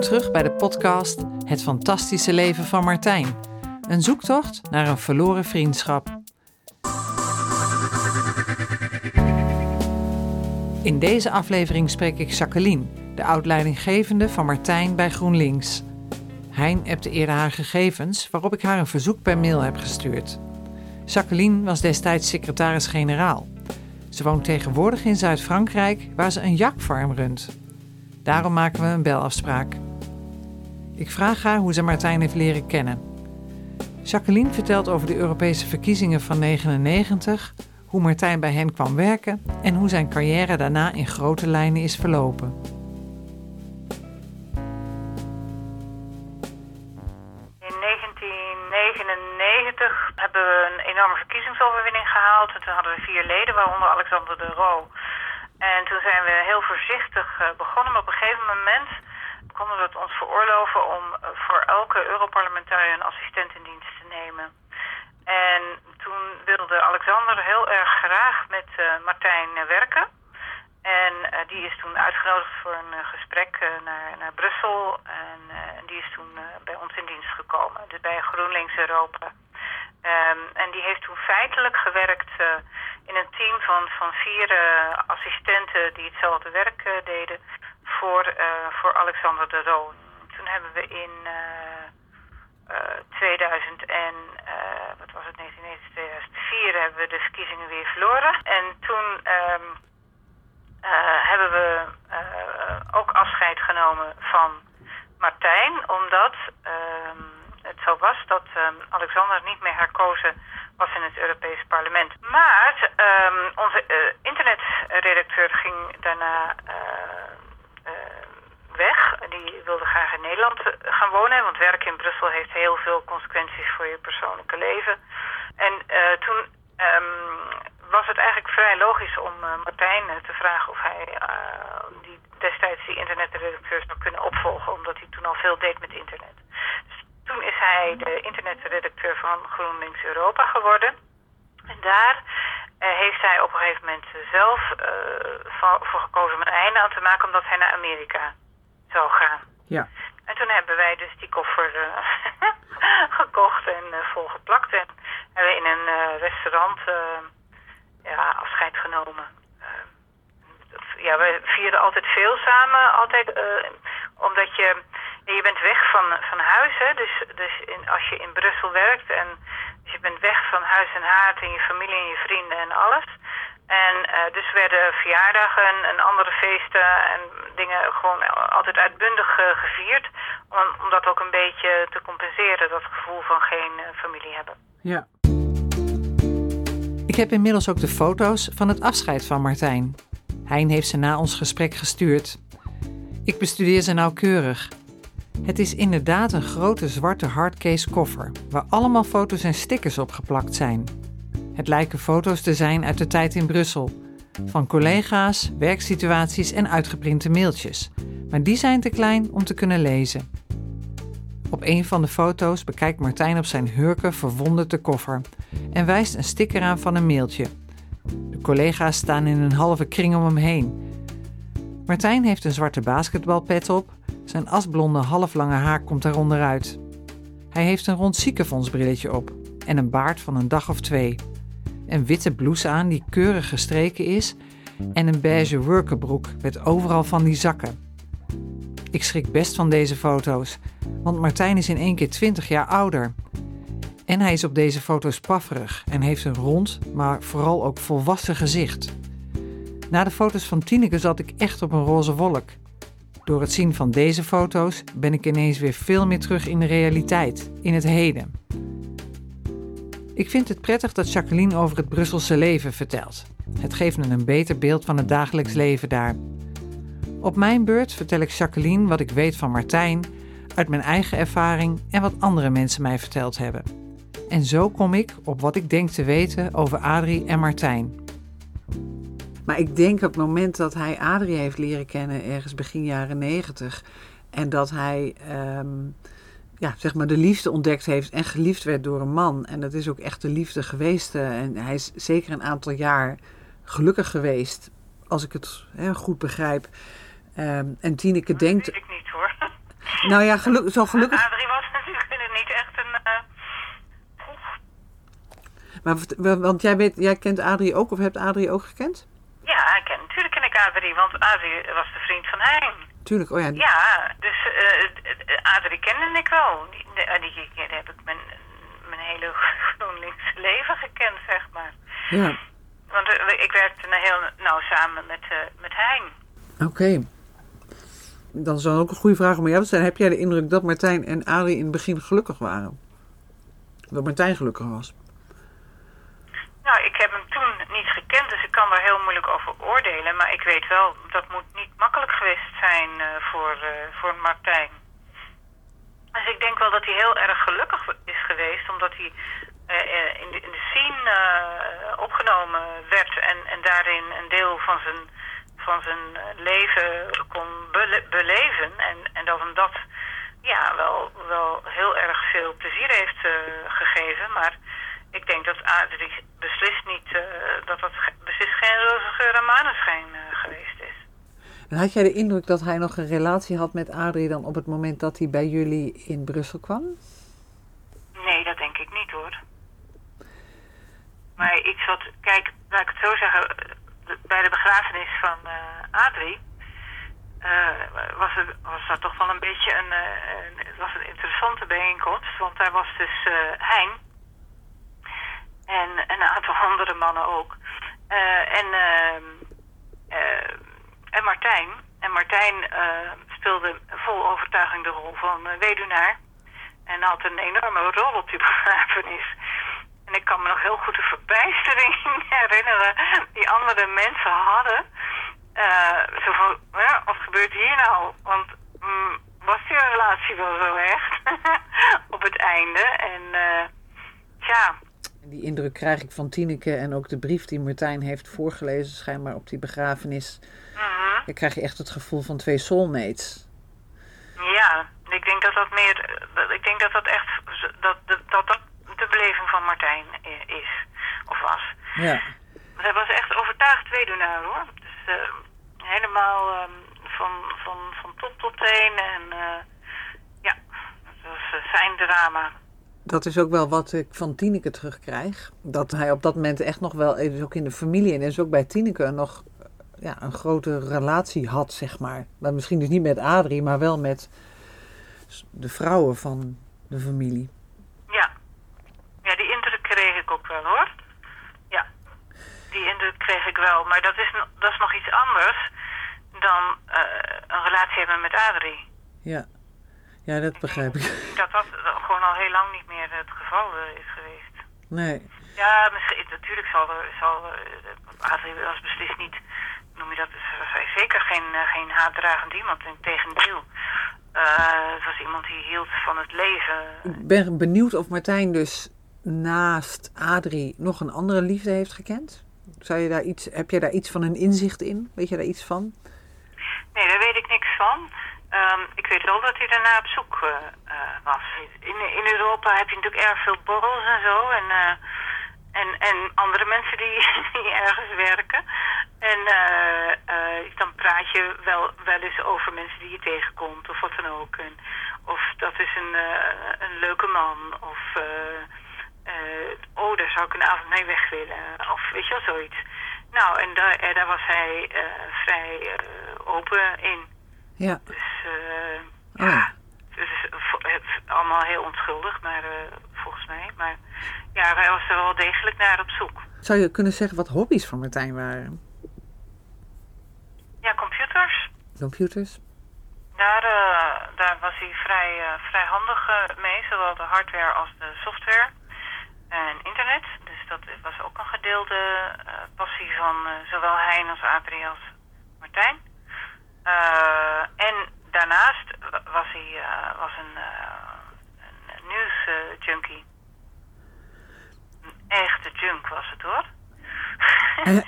Terug bij de podcast Het Fantastische Leven van Martijn. Een zoektocht naar een verloren vriendschap. In deze aflevering spreek ik Jacqueline, de oud-leidinggevende van Martijn bij GroenLinks. Hein appte eerder haar gegevens, waarop ik haar een verzoek per mail heb gestuurd. Jacqueline was destijds secretaris-generaal. Ze woont tegenwoordig in Zuid-Frankrijk, waar ze een jakfarm runt. Daarom maken we een belafspraak. Ik vraag haar hoe ze Martijn heeft leren kennen. Jacqueline vertelt over de Europese verkiezingen van 1999, hoe Martijn bij hen kwam werken en hoe zijn carrière daarna in grote lijnen is verlopen. In 1999 hebben we een enorme verkiezingsoverwinning gehaald. En toen hadden we vier leden, waaronder Alexander de Roo. En toen zijn we heel voorzichtig eh, begonnen. Maar op een gegeven moment konden we het ons veroorloven om eh, voor elke Europarlementariër een assistent in dienst te nemen. En toen wilde Alexander heel erg graag met uh, Martijn werken. En die is toen uitgenodigd voor een gesprek naar, naar Brussel. En die is toen bij ons in dienst gekomen. Dus bij GroenLinks Europa. Um, en die heeft toen feitelijk gewerkt in een team van, van vier assistenten die hetzelfde werk deden voor, uh, voor Alexander de Roo. Toen hebben we in 2000 en, wat was het, 1990, 2004 hebben we de verkiezingen weer verloren. En toen um, hebben we ook afscheid genomen van Martijn, omdat um, het zo was dat Alexander niet meer herkozen was in het Europese parlement. Maar onze internetredacteur ging daarna Die wilde graag in Nederland gaan wonen. Want werken in Brussel heeft heel veel consequenties voor je persoonlijke leven. En toen um, was het eigenlijk vrij logisch om Martijn te vragen of hij die, destijds die internetredacteur zou kunnen opvolgen. Omdat hij toen al veel deed met internet. Dus toen is hij de internetredacteur van GroenLinks Europa geworden. En daar heeft hij op een gegeven moment zelf voor, gekozen om een einde aan te maken, omdat hij naar Amerika zou gaan. Ja. En toen hebben wij dus die koffer uh, gekocht en volgeplakt. En hebben we in een restaurant ja, afscheid genomen. ja, we vierden altijd veel samen, altijd omdat je je bent weg van, van huis, hè? dus, dus in, als je in Brussel werkt en dus je bent weg van huis en haard en je familie en je vrienden en alles. En uh, dus werden verjaardagen en andere feesten en dingen gewoon altijd uitbundig uh, gevierd. Om, om dat ook een beetje te compenseren, dat gevoel van geen uh, familie hebben. Ja. Ik heb inmiddels ook de foto's van het afscheid van Martijn. Hein heeft ze na ons gesprek gestuurd. Ik bestudeer ze nauwkeurig het is inderdaad een grote zwarte hardcase koffer waar allemaal foto's en stickers op geplakt zijn. Het lijken foto's te zijn uit de tijd in Brussel, van collega's, werksituaties en uitgeprinte mailtjes, maar die zijn te klein om te kunnen lezen. Op een van de foto's bekijkt Martijn op zijn hurken verwonderd de koffer en wijst een sticker aan van een mailtje. De collega's staan in een halve kring om hem heen. Martijn heeft een zwarte basketbalpet op zijn asblonde halflange haar komt eronder uit. Hij heeft een rond ziekenfondsbrilletje op en een baard van een dag of twee. Een witte blouse aan die keurig gestreken is en een beige workerbroek met overal van die zakken. Ik schrik best van deze foto's, want Martijn is in één keer 20 jaar ouder. En hij is op deze foto's pafferig en heeft een rond, maar vooral ook volwassen gezicht. Na de foto's van Tineke zat ik echt op een roze wolk. Door het zien van deze foto's ben ik ineens weer veel meer terug in de realiteit, in het heden. Ik vind het prettig dat Jacqueline over het Brusselse leven vertelt. Het geeft me een beter beeld van het dagelijks leven daar. Op mijn beurt vertel ik Jacqueline wat ik weet van Martijn, uit mijn eigen ervaring en wat andere mensen mij verteld hebben. En zo kom ik op wat ik denk te weten over Adrie en Martijn. Maar ik denk op het moment dat hij Adrie heeft leren kennen, ergens begin jaren negentig, en dat hij um, ja, zeg maar de liefde ontdekt heeft en geliefd werd door een man. En dat is ook echt de liefde geweest. Uh, en hij is zeker een aantal jaar gelukkig geweest, als ik het hè, goed begrijp. Um, en Tineke dat denkt. Weet ik niet hoor. Nou ja, geluk, zo gelukkig. Adrie was natuurlijk niet echt een... Uh... Maar, want jij, weet, jij kent Adrie ook, of hebt Adrie ook gekend? Ja, ik ken, natuurlijk ken ik Adrie, want Adrie was de vriend van Hein. Tuurlijk, oh ja. Ja, dus uh, Adrie kende ik wel. Die, die, die, heb ik mijn, mijn hele GroenLinks leven gekend, zeg maar. Ja. Want ik werkte heel nauw samen met, met Hein. Oké. Dan dan ook een goede vraag om jou te stellen. Heb jij de indruk dat Martijn en Adrie in het begin gelukkig waren? Dat Martijn gelukkig was? Nou, ik heb hem toen niet gekend, dus ik kan daar heel moeilijk over oordelen. Maar ik weet wel, dat moet niet makkelijk geweest zijn uh, voor, uh, voor Martijn. Dus ik denk wel dat hij heel erg gelukkig is geweest, omdat hij uh, in, de, in de scene opgenomen werd en, en daarin een deel van zijn van zijn eh, leven kon beleven. En, en dat hem dat ja, wel, wel heel erg veel plezier heeft gegeven. Maar ik denk dat Adrie beslist niet, uh, dat dat beslist geen roze geur en maneschijn geweest is. En had jij de indruk dat hij nog een relatie had met Adrie dan op het moment dat hij bij jullie in Brussel kwam? Nee, dat denk ik niet hoor. Maar iets wat, kijk, laat ik het zo zeggen, bij de begrafenis van uh, Adrie uh, was, er, was dat toch wel een beetje een, uh, een, het was een interessante bijeenkomst. Want daar was dus Hein en een aantal andere mannen ook. en, ehm, en Martijn. En Martijn speelde vol overtuiging de rol van weduwnaar. En had een enorme rol op die begrafenis. En ik kan me nog heel goed de verbijstering herinneren die andere mensen hadden. Uh, zo van, ja, wat gebeurt hier nou? Want mm, was die relatie wel zo echt op het einde? En uh, ja. Die indruk krijg ik van Tineke en ook de brief die Martijn heeft voorgelezen, schijnbaar op die begrafenis. Mm -hmm. Dan krijg je echt het gevoel van twee soulmates. Ja, ik denk dat dat meer, ik denk dat dat echt, dat dat, dat, de beleving van Martijn is. Of was. Ja. hij was echt overtuigd weduwnaar hoor. Dus uh, helemaal um, van, van, van top tot teen. En uh, ja, dat was zijn drama. Dat is ook wel wat ik van Tineke terugkrijg. Dat hij op dat moment echt nog wel, dus ook in de familie en dus ook bij Tineke nog ja, een grote relatie had, zeg maar. Maar misschien dus niet met Adrie, maar wel met de vrouwen van de familie. Ja, ja, die indruk kreeg ik ook wel hoor. Ja, die indruk kreeg ik wel. Maar dat is, dat is nog iets anders dan uh, een relatie hebben met Adrie. Ja, ja dat begrijp ik. Dat dat gewoon al heel lang niet meer het geval uh, is geweest. Nee. Ja, misschien, natuurlijk zal er, zal, uh, Adrie was beslist niet, noem je dat, was hij zeker geen, geen haatdragend iemand. Integendeel. Uh, het was iemand die hield van het leven. Ik ben benieuwd of Martijn dus naast Adrie nog een andere liefde heeft gekend? Zou je daar iets, heb je daar iets van een inzicht in? Weet je daar iets van? Nee, daar weet ik niks van. Um, ik weet wel dat hij daarna op zoek uh, uh, was. In, in Europa heb je natuurlijk erg veel borrels en zo. En, uh, en, en andere mensen die, die ergens werken. En dan praat je wel, wel eens over mensen die je tegenkomt of wat dan ook. En, of dat is een, een leuke man. Of uh, oh, daar zou ik een avond mee weg willen. Of weet je wel, zoiets. Nou, en daar, eh, daar was hij uh, vrij uh, open in. Ja. Dus, uh, oh. ja. Dus het is allemaal heel onschuldig, maar volgens mij. Maar ja, hij was er wel degelijk naar op zoek. Zou je kunnen zeggen wat hobby's van Martijn waren? Ja, computers. Computers? Daar, daar was hij vrij, vrij handig mee, zowel de hardware als de software en internet. Dus dat was ook een gedeelde passie van zowel Hein als Adrie als Martijn. En daarnaast was hij was een, een nieuwsjunkie. een echte junk was het hoor.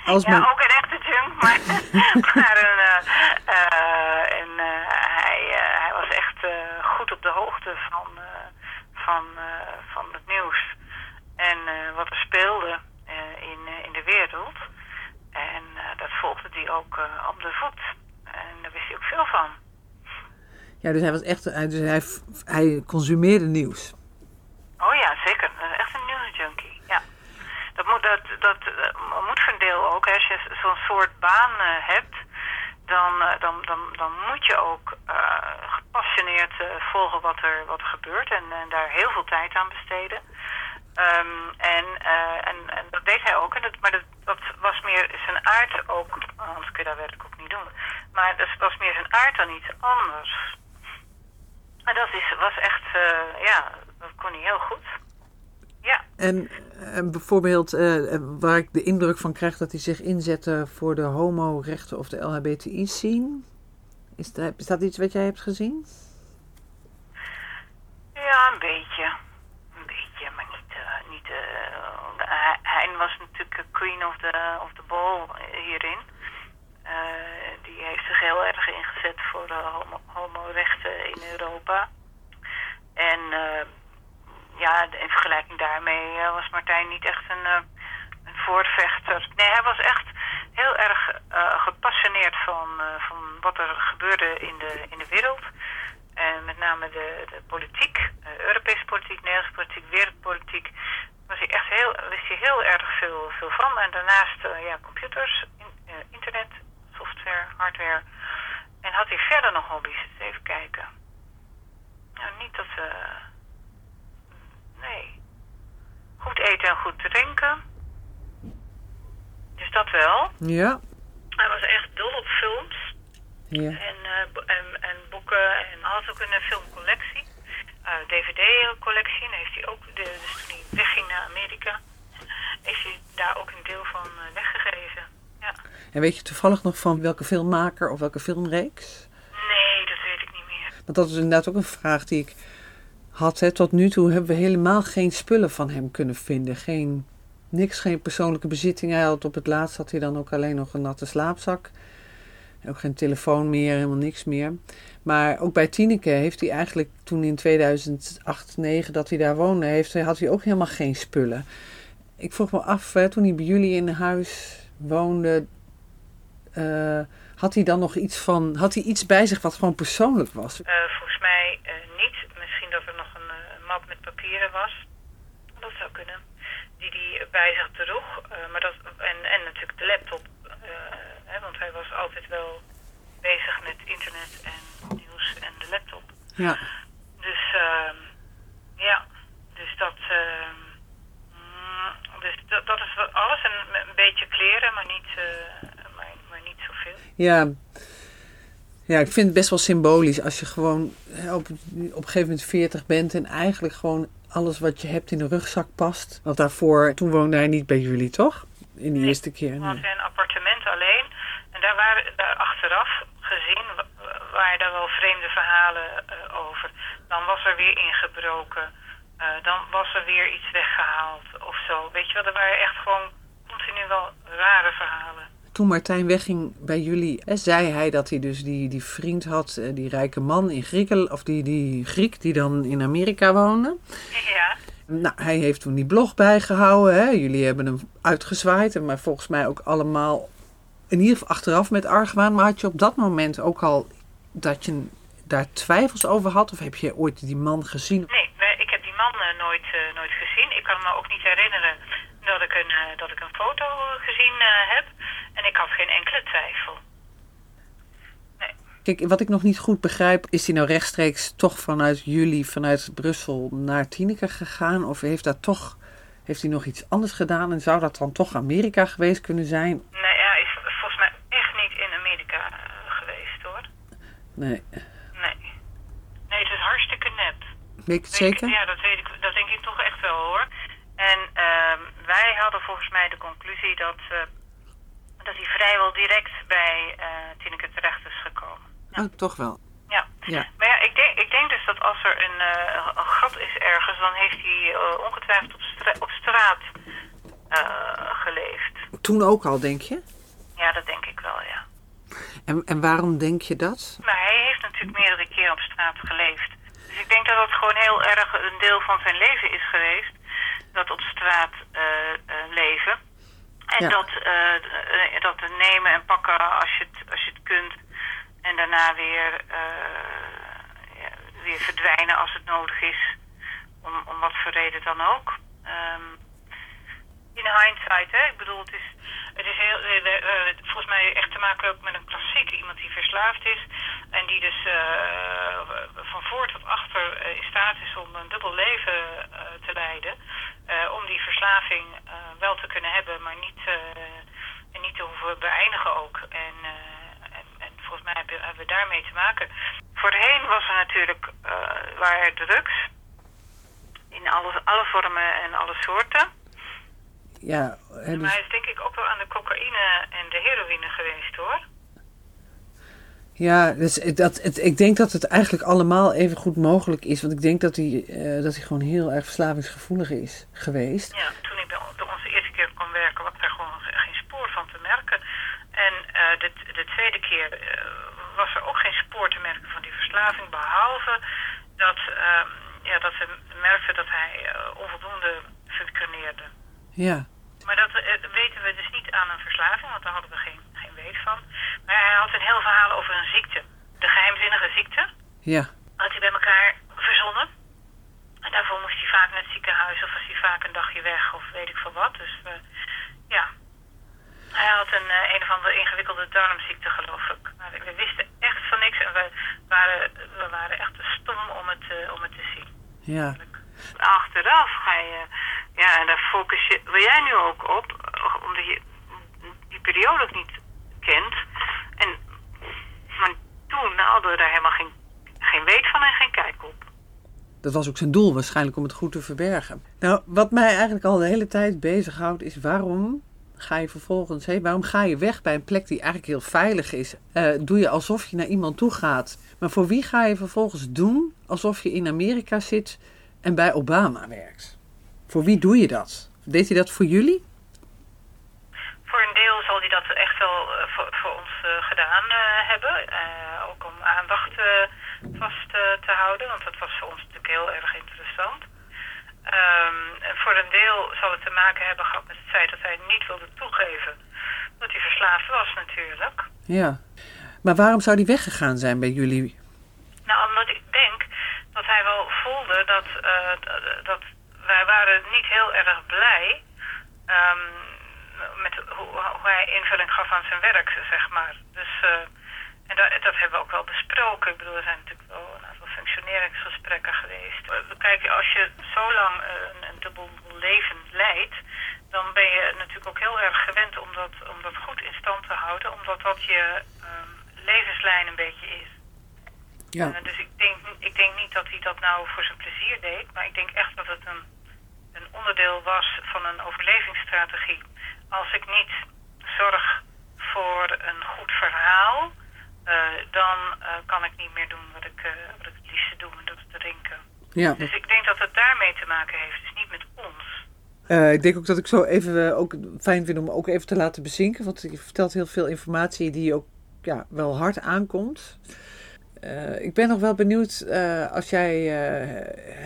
Als ja, ook een echte junk, maar, maar een, en, hij, hij was echt goed op de hoogte van, van, van het nieuws en wat er speelde in, in de wereld. En dat volgde hij ook op de voet. En daar wist hij ook veel van. Ja, dus hij was echt, dus hij, hij consumeerde nieuws. Oh ja, zeker. Echt een nieuwsjunkie. Ja. Dat moet, dat, dat eh, moet voor een deel ook. Als je zo'n soort baan eh, hebt, dan, eh, dan, dan, dan moet je ook gepassioneerd volgen wat er, wat er gebeurt en, en daar heel veel tijd aan besteden. Ehm, en, eh, en, en dat deed hij ook. En dat, maar dat, dat was meer zijn aard ook. Anders kun je dat werk ook niet doen. Maar dat was meer zijn aard dan iets anders. En dat is, was echt, eh, ja, dat kon hij heel goed. Ja, En eh, bijvoorbeeld eh, waar ik de indruk van krijg dat hij zich inzette voor de homorechten of de LHBTI-scene. Is, dat- is dat iets wat jij hebt gezien? ja, een beetje. Een beetje, maar niet. eh niet hij, was natuurlijk queen of the, of the ball hierin. Die heeft zich heel erg ingezet voor homo, homorechten in Europa. En eh, ja, in vergelijking daarmee eh, was Martijn niet echt een, eh, een voorvechter. Nee, hij was echt heel erg gepassioneerd van, van wat er gebeurde in de, in de wereld. En met name de, de politiek, Europese politiek, Nederlandse politiek, wereldpolitiek. Was hij echt heel, wist hij heel erg veel, veel van. En daarnaast ja, computers, in- eh, internet, software, hardware. En had hij verder nog hobby's? Even kijken. Nou, niet dat ze. nee. Goed eten en goed drinken. Dus dat wel. Ja. Hij was echt dol op films. ja. En, eh, en, en boeken en had ook een eh, filmcollectie. Eh, DVD-collectie. En heeft hij ook, de, dus toen hij wegging naar Amerika, heeft hij daar ook een deel van eh, weggegeven. Ja. En weet je toevallig nog van welke filmmaker of welke filmreeks? Nee, dat weet ik niet meer. Want dat is inderdaad ook een vraag die ik had. Hè. Tot nu toe hebben we helemaal geen spullen van hem kunnen vinden. Geen, niks, geen persoonlijke bezitting. Hij had op het laatst had hij dan ook alleen nog een natte slaapzak. Ook geen telefoon meer, helemaal niks meer. Maar ook bij Tineke heeft hij eigenlijk toen in 2008, 2009 dat hij daar woonde, heeft, had hij ook helemaal geen spullen. Ik vroeg me af, hè, toen hij bij jullie in huis woonde, eh, had hij dan nog iets van, had hij iets bij zich wat gewoon persoonlijk was? Eh, volgens mij eh, niet. Misschien dat er nog een map met papieren was. Dat zou kunnen. Die hij bij zich droeg. Maar dat, en, en natuurlijk de laptop. hè, want hij was altijd wel bezig met internet en nieuws en de laptop. Ja. Dus ehm, ja, dus dat, dus dat, dat is alles. En een beetje kleren, maar niet, eh, maar, maar niet zoveel. Ja. Ja, ik vind het best wel symbolisch als je gewoon hè, op, op een gegeven moment 40 bent en eigenlijk gewoon alles wat je hebt in de rugzak past. Want daarvoor, toen woonde hij niet bij jullie, toch? In die Nee, eerste keer. Toen nee. had hij een appartement alleen. En daar waren daar achteraf gezien wa- waren daar wel vreemde verhalen eh, over. Dan was er weer ingebroken. Eh, dan was er weer iets weggehaald zo. Weet je wel, er waren echt gewoon continu wel rare verhalen. Toen Martijn wegging bij jullie, hè, zei hij dat hij dus die, die vriend had, eh, die rijke man in Griekenland, of die, die Griek die dan in Amerika woonde. Ja, Nou, hij heeft toen die blog bijgehouden. Hè. Jullie hebben hem uitgezwaaid. Maar volgens mij ook allemaal, in ieder geval achteraf met argwaan. Maar had je op dat moment ook al dat je daar twijfels over had? Of heb je ooit die man gezien? nee, wij- ik heb die man eh, nooit, eh, nooit gezien. Ik kan me ook niet herinneren dat ik een, eh, dat ik een foto eh, gezien eh, heb. En ik had geen enkele twijfel. Kijk, wat ik nog niet goed begrijp, is hij nou rechtstreeks toch vanuit jullie, vanuit Brussel naar Tineke gegaan? Of heeft dat toch, heeft hij nog iets anders gedaan? En zou dat dan toch Amerika geweest kunnen zijn? Nee, hij is volgens mij echt niet in Amerika eh, geweest hoor. Nee, het is hartstikke nep. Weet ik het zeker? ja, dat, weet ik, dat denk ik toch echt wel hoor. En ehm, wij hadden volgens mij de conclusie dat, eh, dat hij vrijwel direct bij eh Tineke terecht is gekomen. Oh, toch wel. Ja. Ja. Maar ja, ik denk, ik denk dus dat als er een, eh, een gat is ergens, dan heeft hij ongetwijfeld op, stra- op straat geleefd. Toen ook al, denk je? Ja, dat denk ik wel, ja. En, en waarom denk je dat? Maar hij heeft natuurlijk meerdere keren op straat geleefd. Dus ik denk dat dat gewoon heel erg een deel van zijn leven is geweest. Dat op straat eh, eh, leven. En Ja. dat, eh, dat nemen en pakken als je het, als je het kunt. En daarna weer, eh, weer verdwijnen als het nodig is. Om, om wat voor reden dan ook. Ehm, in hindsight, hè. Ik bedoel, het is, het is heel, volgens mij echt te maken ook met een klassieker. Iemand die verslaafd is. En die dus uh, van voor tot achter in staat is om een dubbel leven te leiden. om die verslaving wel te kunnen hebben, maar niet, en niet te hoeven beëindigen ook. En, en, en, volgens mij hebben, we daarmee te maken. Voorheen was er natuurlijk waren drugs. In alle, alle vormen en alle soorten ja, dus... Maar hij is denk ik ook wel aan de cocaïne en de heroïne geweest hoor. Ja, dus dat, het, ik denk dat het eigenlijk allemaal even goed mogelijk is. Want ik denk dat hij, uh, dat hij gewoon heel erg verslavingsgevoelig is geweest. Ja, toen ik bij, onze eerste keer kon werken, was er gewoon geen spoor van te merken. En uh, de, de tweede keer uh, was er ook geen spoor te merken van die verslaving. Behalve dat, ehm, ja, dat ze merkten dat hij onvoldoende functioneerde. Ja. Maar dat weten we dus niet aan een verslaving, want daar hadden we geen, van. Maar hij had een heel verhaal over een ziekte. De geheimzinnige ziekte. Ja. Had hij bij elkaar verzonnen. En daarvoor moest hij vaak naar het ziekenhuis of was hij vaak een dagje weg of weet ik veel wat. Dus uh, ja. Hij had een, uh, een of andere ingewikkelde darmziekte, geloof ik. Maar we wisten echt van niks en we waren, we waren echt stom om het, om het te zien. Ja. Achteraf ga je ja, en daar focus je, wil jij nu ook op, omdat je die periode ook niet kent. En, maar toen hadden we daar helemaal geen, geen weet van en geen kijk op. Dat was ook zijn doel waarschijnlijk om het goed te verbergen. Nou, wat mij eigenlijk al de hele tijd bezighoudt is waarom ga je vervolgens, hé, waarom ga je weg bij een plek die eigenlijk heel veilig is? Uh, doe je alsof je naar iemand toe gaat. Maar voor wie ga je vervolgens doen alsof je in Amerika zit en bij Obama werkt? Voor wie doe je dat? Deed hij dat voor jullie? Voor een deel zal hij dat echt wel eh, voor, voor ons uh, gedaan hebben. Aandacht vast te houden, want dat was voor ons natuurlijk heel erg interessant. Um, en voor een deel zal het te maken hebben gehad met het feit dat hij niet wilde toegeven dat hij verslaafd was natuurlijk. Ja, maar waarom zou hij weggegaan zijn bij jullie? Nou, omdat ik denk dat hij wel voelde dat, dat wij waren niet heel erg blij um, met hoe, hoe, hij invulling gaf aan zijn werk, zeg maar. Dus, uh, en dat, dat, hebben we ook wel besproken. Ik bedoel, er zijn natuurlijk wel een aantal functioneringsgesprekken geweest. Kijk, als je zo lang een, een dubbel leven leidt, dan ben je natuurlijk ook heel erg gewend om dat, om dat goed in stand te houden, omdat dat je um, levenslijn een beetje is. Ja. Uh, dus ik denk, ik denk niet dat hij dat nou voor zijn plezier deed, maar ik denk echt dat het een een onderdeel was van een overlevingsstrategie. Als ik niet zorg voor een goed verhaal, dan uh, kan ik niet meer doen wat ik, uh, wat ik het liefste doe, en dat is drinken. Ja. Dus ik denk dat het daarmee te maken heeft, dus niet met ons. ik denk ook dat ik zo even ook fijn vind om ook even te laten bezinken. Want je vertelt heel veel informatie die ook ja, wel hard aankomt. Uh, ik ben nog wel benieuwd, als jij,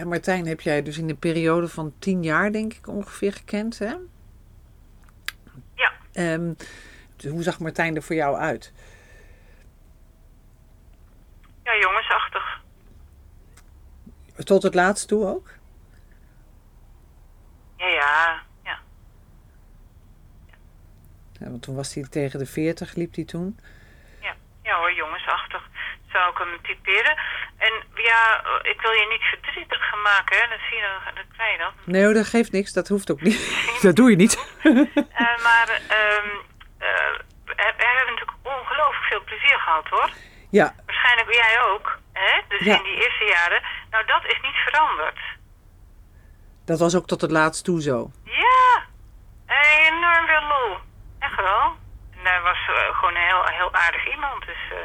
Martijn, heb jij dus in een periode van tien jaar, denk ik, ongeveer gekend, hè? Ja. Um, hoe zag Martijn er voor jou uit? Ja, jongensachtig. Tot het laatst toe ook? Ja, ja, ja. ja want toen was hij tegen de veertig, liep hij toen? Ja, ja hoor, jongensachtig zou ik hem typeren. En ja, ik wil je niet verdrietig gaan maken, hè. Dat zie je, dat zei je dan. Nee hoor, dat geeft niks. Dat hoeft ook niet. dat doe je niet. uh, maar um, uh, we hebben natuurlijk ongelooflijk veel plezier gehad, hoor. Ja. Waarschijnlijk jij ook, hè. Dus ja. in die eerste jaren. Nou, dat is niet veranderd. Dat was ook tot het laatst toe zo? Ja. Enorm veel lol. Echt wel. En hij was uh, gewoon een heel, heel aardig iemand, dus... Uh,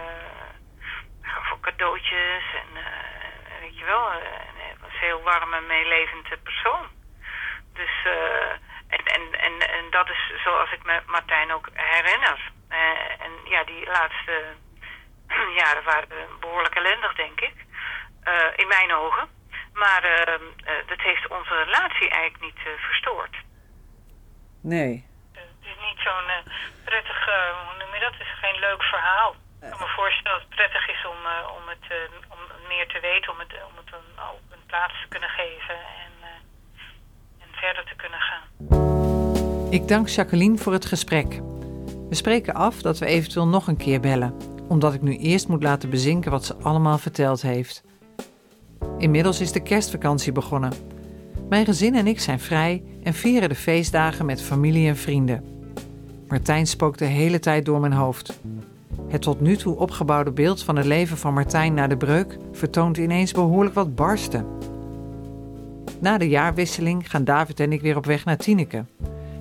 voor cadeautjes en uh, weet je wel, hij was een heel warm en meelevend persoon. Dus, uh, en, en, en, en dat is zoals ik me Martijn ook herinner. Uh, en ja, die laatste jaren waren behoorlijk ellendig, denk ik. in mijn ogen. Maar dat heeft onze relatie eigenlijk niet verstoord. Nee. Het is niet zo'n prettig, hoe noem je dat? Het is geen leuk verhaal. Ik kan me voorstellen dat het prettig is om, uh, om het uh, om meer te weten om het, om het een, een plaats te kunnen geven en, en verder te kunnen gaan. Ik dank Jacqueline voor het gesprek. We spreken af dat we eventueel nog een keer bellen, omdat ik nu eerst moet laten bezinken wat ze allemaal verteld heeft. Inmiddels is de kerstvakantie begonnen. Mijn gezin en ik zijn vrij en vieren de feestdagen met familie en vrienden. Martijn spookt de hele tijd door mijn hoofd. Het tot nu toe opgebouwde beeld van het leven van Martijn na de breuk vertoont ineens behoorlijk wat barsten. Na de jaarwisseling gaan David en ik weer op weg naar Tineke.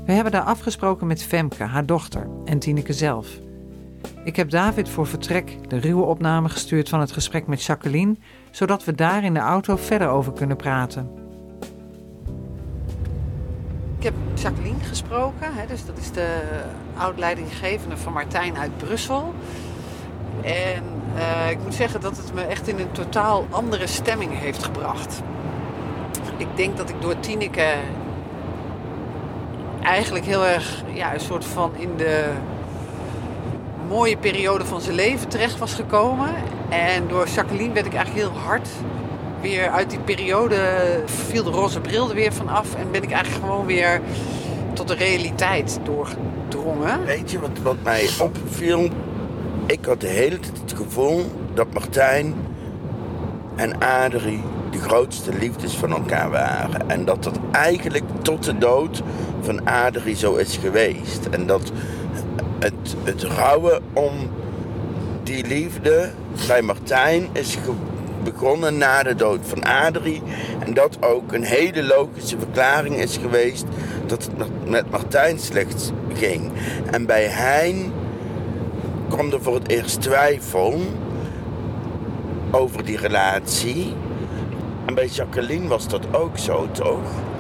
We hebben daar afgesproken met Femke, haar dochter, en Tineke zelf. Ik heb David voor vertrek de ruwe opname gestuurd van het gesprek met Jacqueline, zodat we daar in de auto verder over kunnen praten. Ik heb Jacqueline gesproken, hè, dus dat is de oud-leidinggevende van Martijn uit Brussel. En uh, ik moet zeggen dat het me echt in een totaal andere stemming heeft gebracht. Ik denk dat ik door Tineke eigenlijk heel erg ja, een soort van in de mooie periode van zijn leven terecht was gekomen. En door Jacqueline werd ik eigenlijk heel hard weer uit die periode, viel de roze bril er weer van af. En ben ik eigenlijk gewoon weer tot de realiteit doorgedrongen. Weet je wat, wat mij opviel? Ik had de hele tijd het gevoel dat Martijn en Adrie de grootste liefdes van elkaar waren. En dat dat eigenlijk tot de dood van Adrie zo is geweest. En dat het, het rouwen om die liefde bij Martijn is begonnen na de dood van Adrie. En dat ook een hele logische verklaring is geweest dat het met Martijn slecht ging. En bij Hein kwam er voor het eerst twijfel over die relatie. En bij Jacqueline was dat ook zo, toch?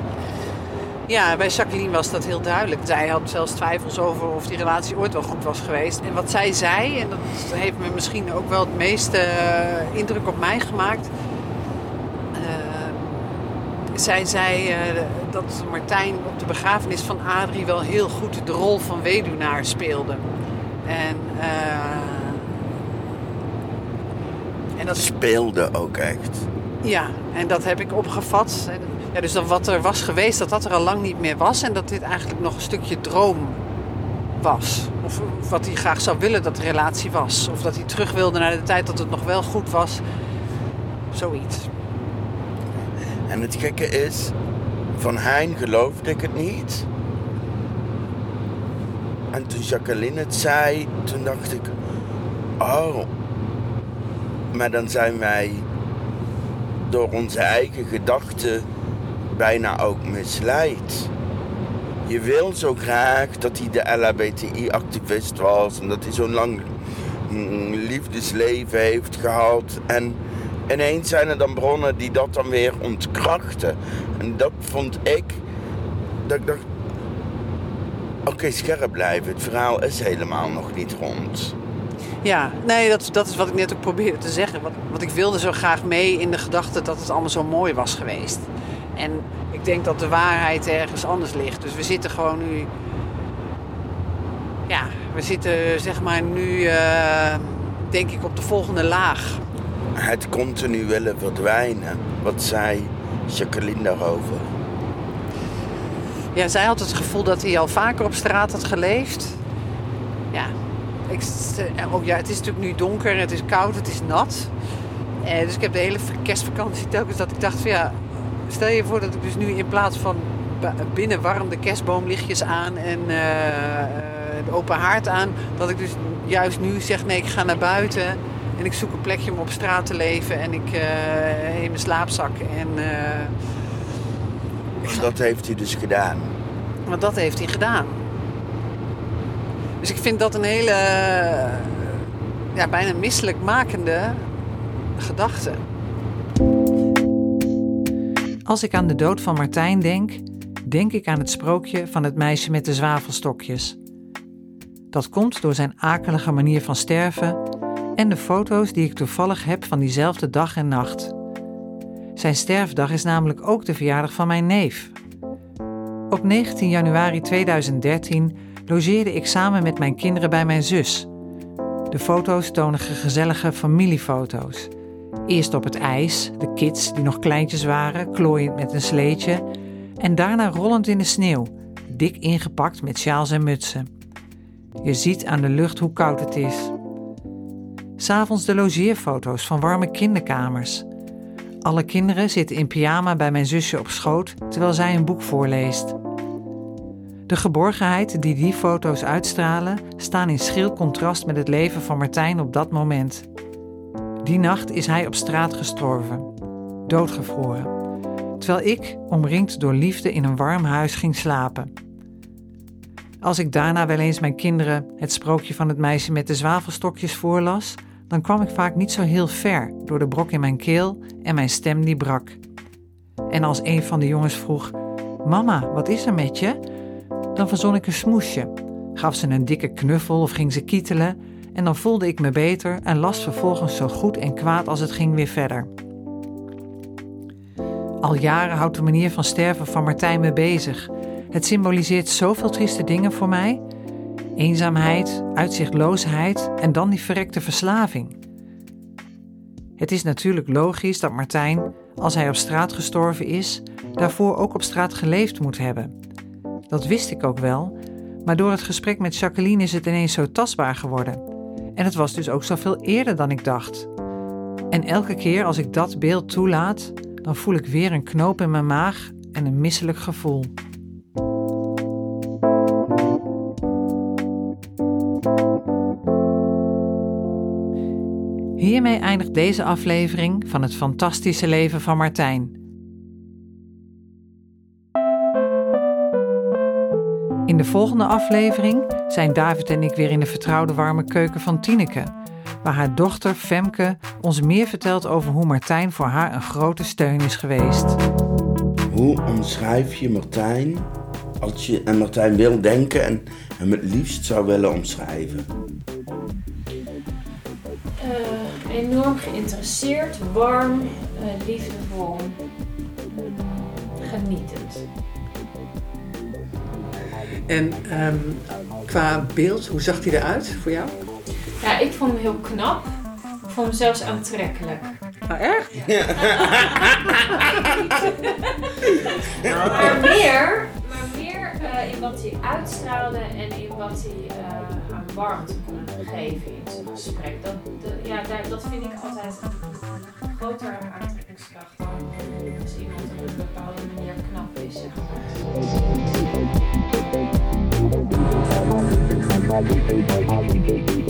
Ja, bij Jacqueline was dat heel duidelijk. Zij had zelfs twijfels over of die relatie ooit wel goed was geweest. En wat zij zei, en dat heeft me misschien ook wel het meeste eh, indruk op mij gemaakt. Uh, zij zei uh, dat Martijn op de begrafenis van Adrie wel heel goed de rol van weduwnaar speelde. En, en dat speelde ook echt. Ja, en dat heb ik opgevat. Ja, dus wat er was geweest, dat dat er al lang niet meer was. En dat dit eigenlijk nog een stukje droom was. Of, wat hij graag zou willen dat de relatie was. Of dat hij terug wilde naar de tijd dat het nog wel goed was. Zoiets. En het gekke is, van Hein geloofde ik het niet. En toen Jacqueline het zei, toen dacht ik, oh, maar dan zijn wij door onze eigen gedachten bijna ook misleid. Je wil zo graag dat hij de LHBTI-activist was en dat hij zo'n lang mm, liefdesleven heeft gehad. En ineens zijn er dan bronnen die dat dan weer ontkrachten. En dat vond ik, dat ik dacht, oké, scherp blijven. Het verhaal is helemaal nog niet rond. Ja, nee, dat, dat is wat ik net ook probeerde te zeggen. Wat, wat ik wilde zo graag mee in de gedachte dat het allemaal zo mooi was geweest. En ik denk dat de waarheid ergens anders ligt. Dus we zitten gewoon nu. Ja, we zitten zeg maar nu, uh, denk ik, op de volgende laag. Het continu willen verdwijnen. Wat zei Jacqueline daarover? Ja, zij had het gevoel dat hij al vaker op straat had geleefd. Ja, ik, oh ja het is natuurlijk nu donker, het is koud, het is nat. Eh, dus ik heb de hele kerstvakantie telkens dat ik dacht van ja, Stel je voor dat ik dus nu in plaats van binnen warm de kerstboomlichtjes aan en uh, de open haard aan, dat ik dus juist nu zeg nee, ik ga naar buiten en ik zoek een plekje om op straat te leven en ik uh, in mijn slaapzak. En, uh, dat heeft hij dus gedaan. Want dat heeft hij gedaan. Dus ik vind dat een hele, ja, bijna misselijkmakende gedachte. Als ik aan de dood van Martijn denk, denk ik aan het sprookje van het meisje met de zwavelstokjes. Dat komt door zijn akelige manier van sterven en de foto's die ik toevallig heb van diezelfde dag en nacht. Zijn sterfdag is namelijk ook de verjaardag van mijn neef. Op 19 januari 2013 logeerde ik samen met mijn kinderen bij mijn zus. De foto's tonen gezellige familiefoto's. Eerst op het ijs, de kids die nog kleintjes waren, klooiend met een sleetje. En daarna rollend in de sneeuw, dik ingepakt met sjaals en mutsen. Je ziet aan de lucht hoe koud het is. S'avonds de logeerfoto's van warme kinderkamers. Alle kinderen zitten in pyjama bij mijn zusje op schoot terwijl zij een boek voorleest. De geborgenheid die die foto's uitstralen, staan in schril contrast met het leven van Martijn op dat moment. Die nacht is hij op straat gestorven, doodgevroren, terwijl ik, omringd door liefde, in een warm huis ging slapen. Als ik daarna wel eens mijn kinderen het sprookje van het meisje met de zwavelstokjes voorlas, dan kwam ik vaak niet zo heel ver door de brok in mijn keel en mijn stem die brak. En als een van de jongens vroeg: Mama, wat is er met je? Dan verzon ik een smoesje, gaf ze een dikke knuffel of ging ze kietelen en dan voelde ik me beter en las vervolgens zo goed en kwaad als het ging weer verder. Al jaren houdt de manier van sterven van Martijn me bezig. Het symboliseert zoveel trieste dingen voor mij. Eenzaamheid, uitzichtloosheid en dan die verrekte verslaving. Het is natuurlijk logisch dat Martijn, als hij op straat gestorven is, daarvoor ook op straat geleefd moet hebben. Dat wist ik ook wel, maar door het gesprek met Jacqueline is het ineens zo tastbaar geworden. En het was dus ook zoveel eerder dan ik dacht. En elke keer als ik dat beeld toelaat, dan voel ik weer een knoop in mijn maag en een misselijk gevoel. Hiermee eindigt deze aflevering van het fantastische leven van Martijn. In de volgende aflevering zijn David en ik weer in de vertrouwde warme keuken van Tineke, waar haar dochter Femke ons meer vertelt over hoe Martijn voor haar een grote steun is geweest. Hoe omschrijf je Martijn als je aan Martijn wil denken en hem het liefst zou willen omschrijven? Uh, enorm geïnteresseerd, warm, uh, liefdevol, genietend. En um, qua beeld, hoe zag hij eruit voor jou? Ja, ik vond hem heel knap. Ik vond hem zelfs aantrekkelijk. Nou, echt? maar meer, maar meer uh, in wat hij uitstraalde en in wat hij uh, aan warmte kon geven in zijn gesprek. Dat, de, ja, daar, dat vind ik altijd een I'll be paid by Holland